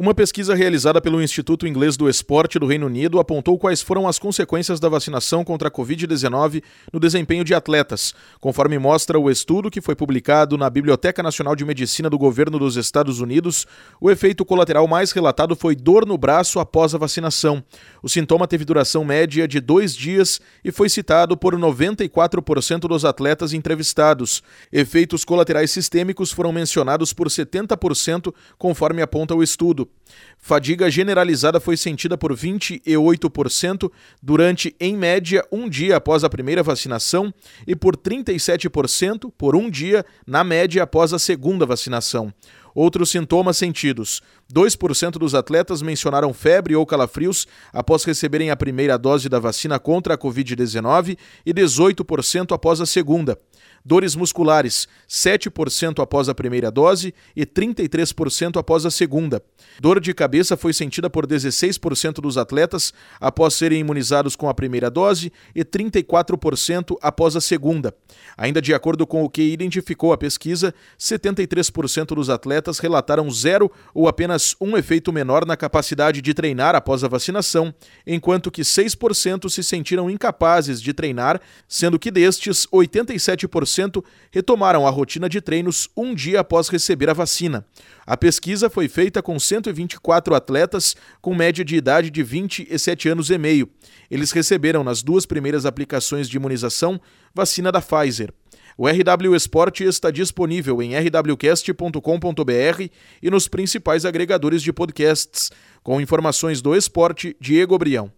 Uma pesquisa realizada pelo Instituto Inglês do Esporte do Reino Unido apontou quais foram as consequências da vacinação contra a Covid-19 no desempenho de atletas, conforme mostra o estudo que foi publicado na Biblioteca Nacional de Medicina do Governo dos Estados Unidos. O efeito colateral mais relatado foi dor no braço após a vacinação. O sintoma teve duração média de dois dias e foi citado por 94% dos atletas entrevistados. Efeitos colaterais sistêmicos foram mencionados por 70%, conforme aponta o estudo. Fadiga generalizada foi sentida por 28% durante, em média, um dia após a primeira vacinação e por 37% por um dia, na média, após a segunda vacinação. Outros sintomas sentidos: 2% dos atletas mencionaram febre ou calafrios após receberem a primeira dose da vacina contra a Covid-19 e 18% após a segunda. Dores musculares, 7% após a primeira dose e 33% após a segunda. Dor de cabeça foi sentida por 16% dos atletas após serem imunizados com a primeira dose e 34% após a segunda. Ainda de acordo com o que identificou a pesquisa, 73% dos atletas relataram zero ou apenas um efeito menor na capacidade de treinar após a vacinação, enquanto que 6% se sentiram incapazes de treinar, sendo que destes, 87% retomaram a rotina de treinos um dia após receber a vacina. A pesquisa foi feita com 124 atletas com média de idade de 27 anos e meio. Eles receberam nas duas primeiras aplicações de imunização vacina da Pfizer. O RW Esporte está disponível em rwcast.com.br e nos principais agregadores de podcasts. Com informações do esporte, Diego Brião.